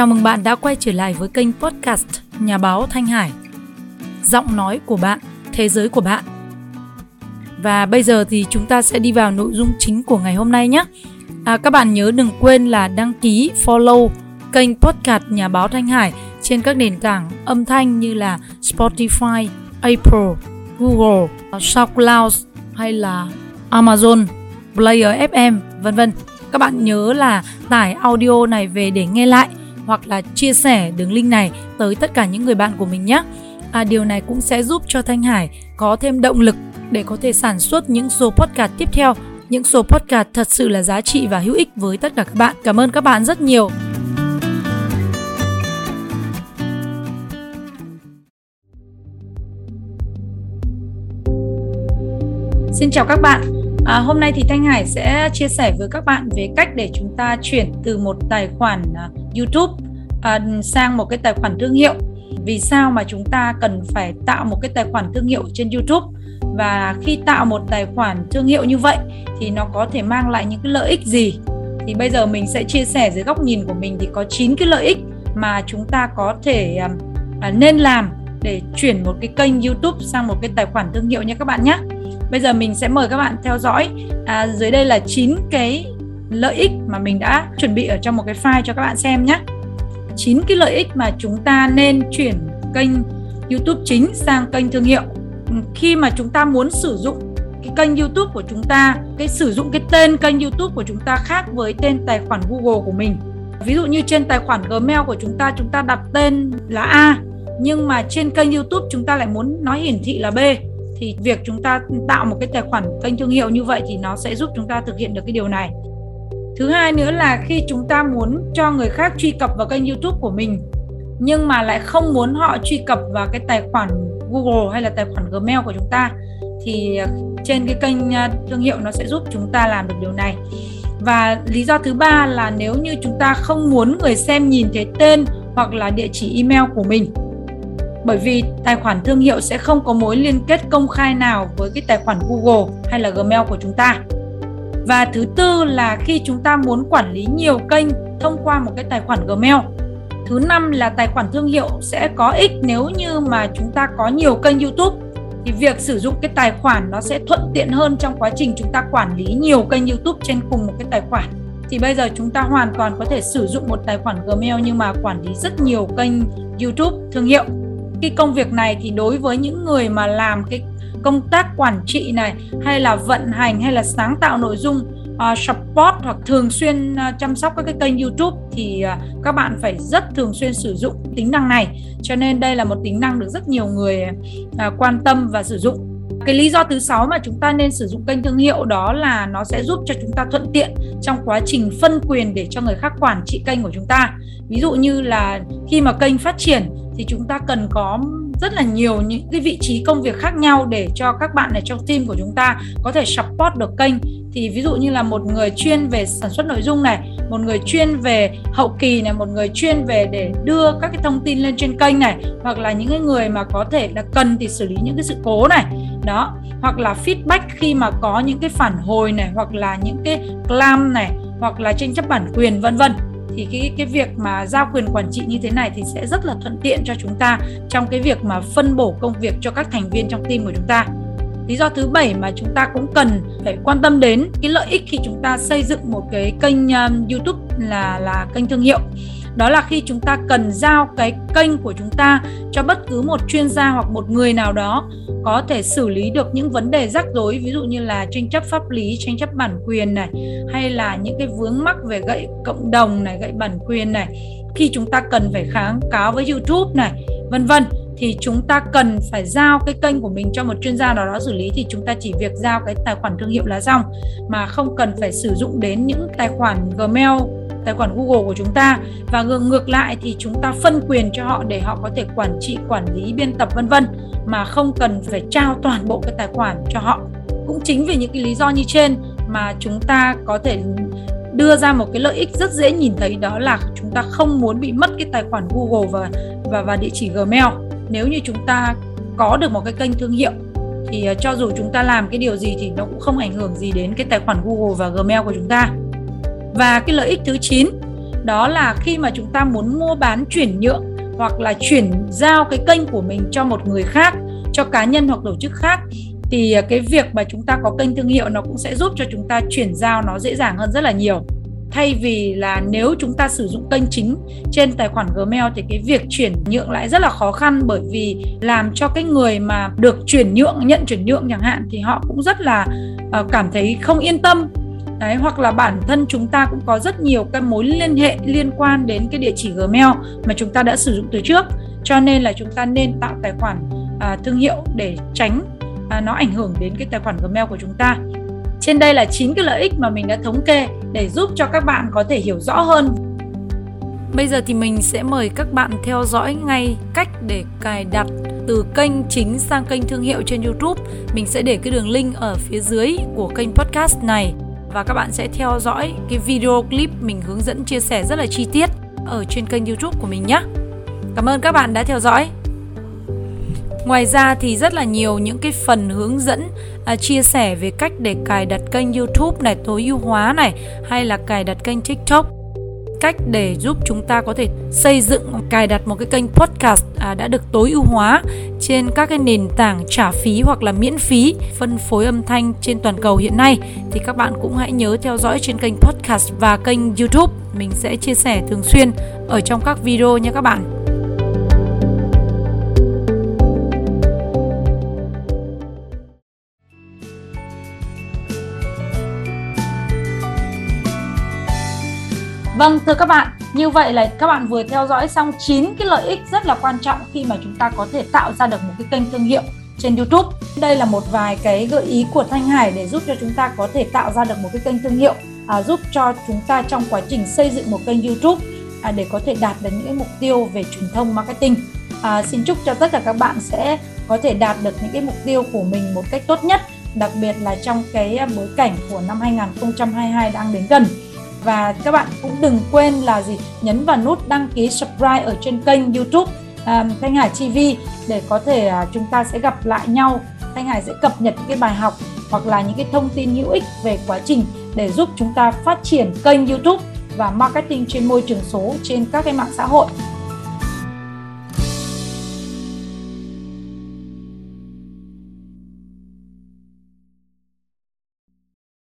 Chào mừng bạn đã quay trở lại với kênh podcast Nhà báo Thanh Hải. Giọng nói của bạn, thế giới của bạn. Và bây giờ thì chúng ta sẽ đi vào nội dung chính của ngày hôm nay nhé. À, các bạn nhớ đừng quên là đăng ký follow kênh podcast Nhà báo Thanh Hải trên các nền tảng âm thanh như là Spotify, Apple, Google, SoundCloud hay là Amazon, Player FM, vân vân. Các bạn nhớ là tải audio này về để nghe lại hoặc là chia sẻ đường link này tới tất cả những người bạn của mình nhé. À, điều này cũng sẽ giúp cho Thanh Hải có thêm động lực để có thể sản xuất những số podcast tiếp theo, những số podcast thật sự là giá trị và hữu ích với tất cả các bạn. Cảm ơn các bạn rất nhiều. Xin chào các bạn. À, hôm nay thì Thanh Hải sẽ chia sẻ với các bạn về cách để chúng ta chuyển từ một tài khoản uh, YouTube uh, sang một cái tài khoản thương hiệu. Vì sao mà chúng ta cần phải tạo một cái tài khoản thương hiệu trên YouTube và khi tạo một tài khoản thương hiệu như vậy thì nó có thể mang lại những cái lợi ích gì? Thì bây giờ mình sẽ chia sẻ dưới góc nhìn của mình thì có 9 cái lợi ích mà chúng ta có thể uh, nên làm để chuyển một cái kênh YouTube sang một cái tài khoản thương hiệu nha các bạn nhé. Bây giờ mình sẽ mời các bạn theo dõi à, dưới đây là 9 cái lợi ích mà mình đã chuẩn bị ở trong một cái file cho các bạn xem nhé. 9 cái lợi ích mà chúng ta nên chuyển kênh YouTube chính sang kênh thương hiệu. Ừ, khi mà chúng ta muốn sử dụng cái kênh YouTube của chúng ta, cái sử dụng cái tên kênh YouTube của chúng ta khác với tên tài khoản Google của mình. Ví dụ như trên tài khoản Gmail của chúng ta chúng ta đặt tên là A nhưng mà trên kênh YouTube chúng ta lại muốn nói hiển thị là B thì việc chúng ta tạo một cái tài khoản kênh thương hiệu như vậy thì nó sẽ giúp chúng ta thực hiện được cái điều này thứ hai nữa là khi chúng ta muốn cho người khác truy cập vào kênh youtube của mình, nhưng mà lại không muốn họ truy cập vào cái tài khoản google hay là tài khoản gmail của chúng ta, thì trên cái kênh à, thương hiệu nó sẽ giúp chúng ta làm được điều này và lý do thứ ba là nếu như chúng ta không muốn người xem nhìn thấy tên hoặc là địa chỉ email của mình, bởi vì tài khoản thương hiệu sẽ không có mối liên kết công khai nào với cái tài khoản Google hay là Gmail của chúng ta. Và thứ tư là khi chúng ta muốn quản lý nhiều kênh thông qua một cái tài khoản Gmail. Thứ năm là tài khoản thương hiệu sẽ có ích nếu như mà chúng ta có nhiều kênh YouTube thì việc sử dụng cái tài khoản nó sẽ thuận tiện hơn trong quá trình chúng ta quản lý nhiều kênh YouTube trên cùng một cái tài khoản. Thì bây giờ chúng ta hoàn toàn có thể sử dụng một tài khoản Gmail nhưng mà quản lý rất nhiều kênh YouTube thương hiệu cái công việc này thì đối với những người mà làm cái công tác quản trị này hay là vận hành hay là sáng tạo nội dung uh, support hoặc thường xuyên uh, chăm sóc các cái kênh YouTube thì uh, các bạn phải rất thường xuyên sử dụng tính năng này. Cho nên đây là một tính năng được rất nhiều người uh, quan tâm và sử dụng. Cái lý do thứ sáu mà chúng ta nên sử dụng kênh thương hiệu đó là nó sẽ giúp cho chúng ta thuận tiện trong quá trình phân quyền để cho người khác quản trị kênh của chúng ta. Ví dụ như là khi mà kênh phát triển thì chúng ta cần có rất là nhiều những cái vị trí công việc khác nhau để cho các bạn ở trong team của chúng ta có thể support được kênh. Thì ví dụ như là một người chuyên về sản xuất nội dung này, một người chuyên về hậu kỳ này, một người chuyên về để đưa các cái thông tin lên trên kênh này, hoặc là những cái người mà có thể là cần thì xử lý những cái sự cố này. Đó, hoặc là feedback khi mà có những cái phản hồi này, hoặc là những cái clam này, hoặc là tranh chấp bản quyền, vân vân thì cái cái việc mà giao quyền quản trị như thế này thì sẽ rất là thuận tiện cho chúng ta trong cái việc mà phân bổ công việc cho các thành viên trong team của chúng ta. Lý do thứ bảy mà chúng ta cũng cần phải quan tâm đến cái lợi ích khi chúng ta xây dựng một cái kênh um, YouTube là là kênh thương hiệu đó là khi chúng ta cần giao cái kênh của chúng ta cho bất cứ một chuyên gia hoặc một người nào đó, có thể xử lý được những vấn đề rắc rối, ví dụ như là tranh chấp pháp lý, tranh chấp bản quyền này, hay là những cái vướng mắc về gậy cộng đồng này, gậy bản quyền này, khi chúng ta cần phải kháng cáo với YouTube này, vân vân, thì chúng ta cần phải giao cái kênh của mình cho một chuyên gia nào đó xử lý, thì chúng ta chỉ việc giao cái tài khoản thương hiệu là xong, mà không cần phải sử dụng đến những tài khoản Gmail tài khoản Google của chúng ta và ngược ngược lại thì chúng ta phân quyền cho họ để họ có thể quản trị, quản lý, biên tập vân vân mà không cần phải trao toàn bộ cái tài khoản cho họ. Cũng chính vì những cái lý do như trên mà chúng ta có thể đưa ra một cái lợi ích rất dễ nhìn thấy đó là chúng ta không muốn bị mất cái tài khoản Google và và và địa chỉ Gmail. Nếu như chúng ta có được một cái kênh thương hiệu thì à, cho dù chúng ta làm cái điều gì thì nó cũng không ảnh hưởng gì đến cái tài khoản Google và Gmail của chúng ta. Và cái lợi ích thứ 9 đó là khi mà chúng ta muốn mua bán chuyển nhượng hoặc là chuyển giao cái kênh của mình cho một người khác, cho cá nhân hoặc tổ chức khác, thì à, cái việc mà chúng ta có kênh thương hiệu nó cũng sẽ giúp cho chúng ta chuyển giao nó dễ dàng hơn rất là nhiều. Thay vì là nếu chúng ta sử dụng kênh chính trên tài khoản Gmail thì cái việc chuyển nhượng lại rất là khó khăn bởi vì làm cho cái người mà được chuyển nhượng, nhận chuyển nhượng chẳng hạn thì họ cũng rất là à, cảm thấy không yên tâm. Đấy, hoặc là bản thân chúng ta cũng có rất nhiều cái mối liên hệ liên quan đến cái địa chỉ Gmail mà chúng ta đã sử dụng từ trước cho nên là chúng ta nên tạo tài khoản à, thương hiệu để tránh à, nó ảnh hưởng đến cái tài khoản Gmail của chúng ta trên đây là 9 cái lợi ích mà mình đã thống kê để giúp cho các bạn có thể hiểu rõ hơn. Bây giờ thì mình sẽ mời các bạn theo dõi ngay cách để cài đặt từ kênh chính sang kênh thương hiệu trên YouTube. Mình sẽ để cái đường link ở phía dưới của kênh podcast này và các bạn sẽ theo dõi cái video clip mình hướng dẫn chia sẻ rất là chi tiết ở trên kênh YouTube của mình nhé. Cảm ơn các bạn đã theo dõi. Ngoài ra thì rất là nhiều những cái phần hướng dẫn à, chia sẻ về cách để cài đặt kênh YouTube này tối ưu hóa này hay là cài đặt kênh TikTok cách để giúp chúng ta có thể xây dựng cài đặt một cái kênh podcast à, đã được tối ưu hóa trên các cái nền tảng trả phí hoặc là miễn phí phân phối âm thanh trên toàn cầu hiện nay. Thì các bạn cũng hãy nhớ theo dõi trên kênh podcast và kênh YouTube. Mình sẽ chia sẻ thường xuyên ở trong các video nha các bạn. Vâng, thưa các bạn, như vậy là các bạn vừa theo dõi xong 9 cái lợi ích rất là quan trọng khi mà chúng ta có thể tạo ra được một cái kênh thương hiệu trên YouTube. Đây là một vài cái gợi ý của Thanh Hải để giúp cho chúng ta có thể tạo ra được một cái kênh thương hiệu, à, giúp cho chúng ta trong quá trình xây dựng một kênh YouTube à, để có thể đạt được những cái mục tiêu về truyền thông marketing. À, xin chúc cho tất cả các bạn sẽ có thể đạt được những cái mục tiêu của mình một cách tốt nhất, đặc biệt là trong cái bối cảnh của năm 2022 đang đến gần và các bạn cũng đừng quên là gì? Nhấn vào nút đăng ký subscribe ở trên kênh YouTube um, Thanh Hải TV để có thể uh, chúng ta sẽ gặp lại nhau. Thanh Hải sẽ cập nhật những cái bài học hoặc là những cái thông tin hữu ích về quá trình để giúp chúng ta phát triển kênh YouTube và marketing trên môi trường số trên các cái mạng xã hội.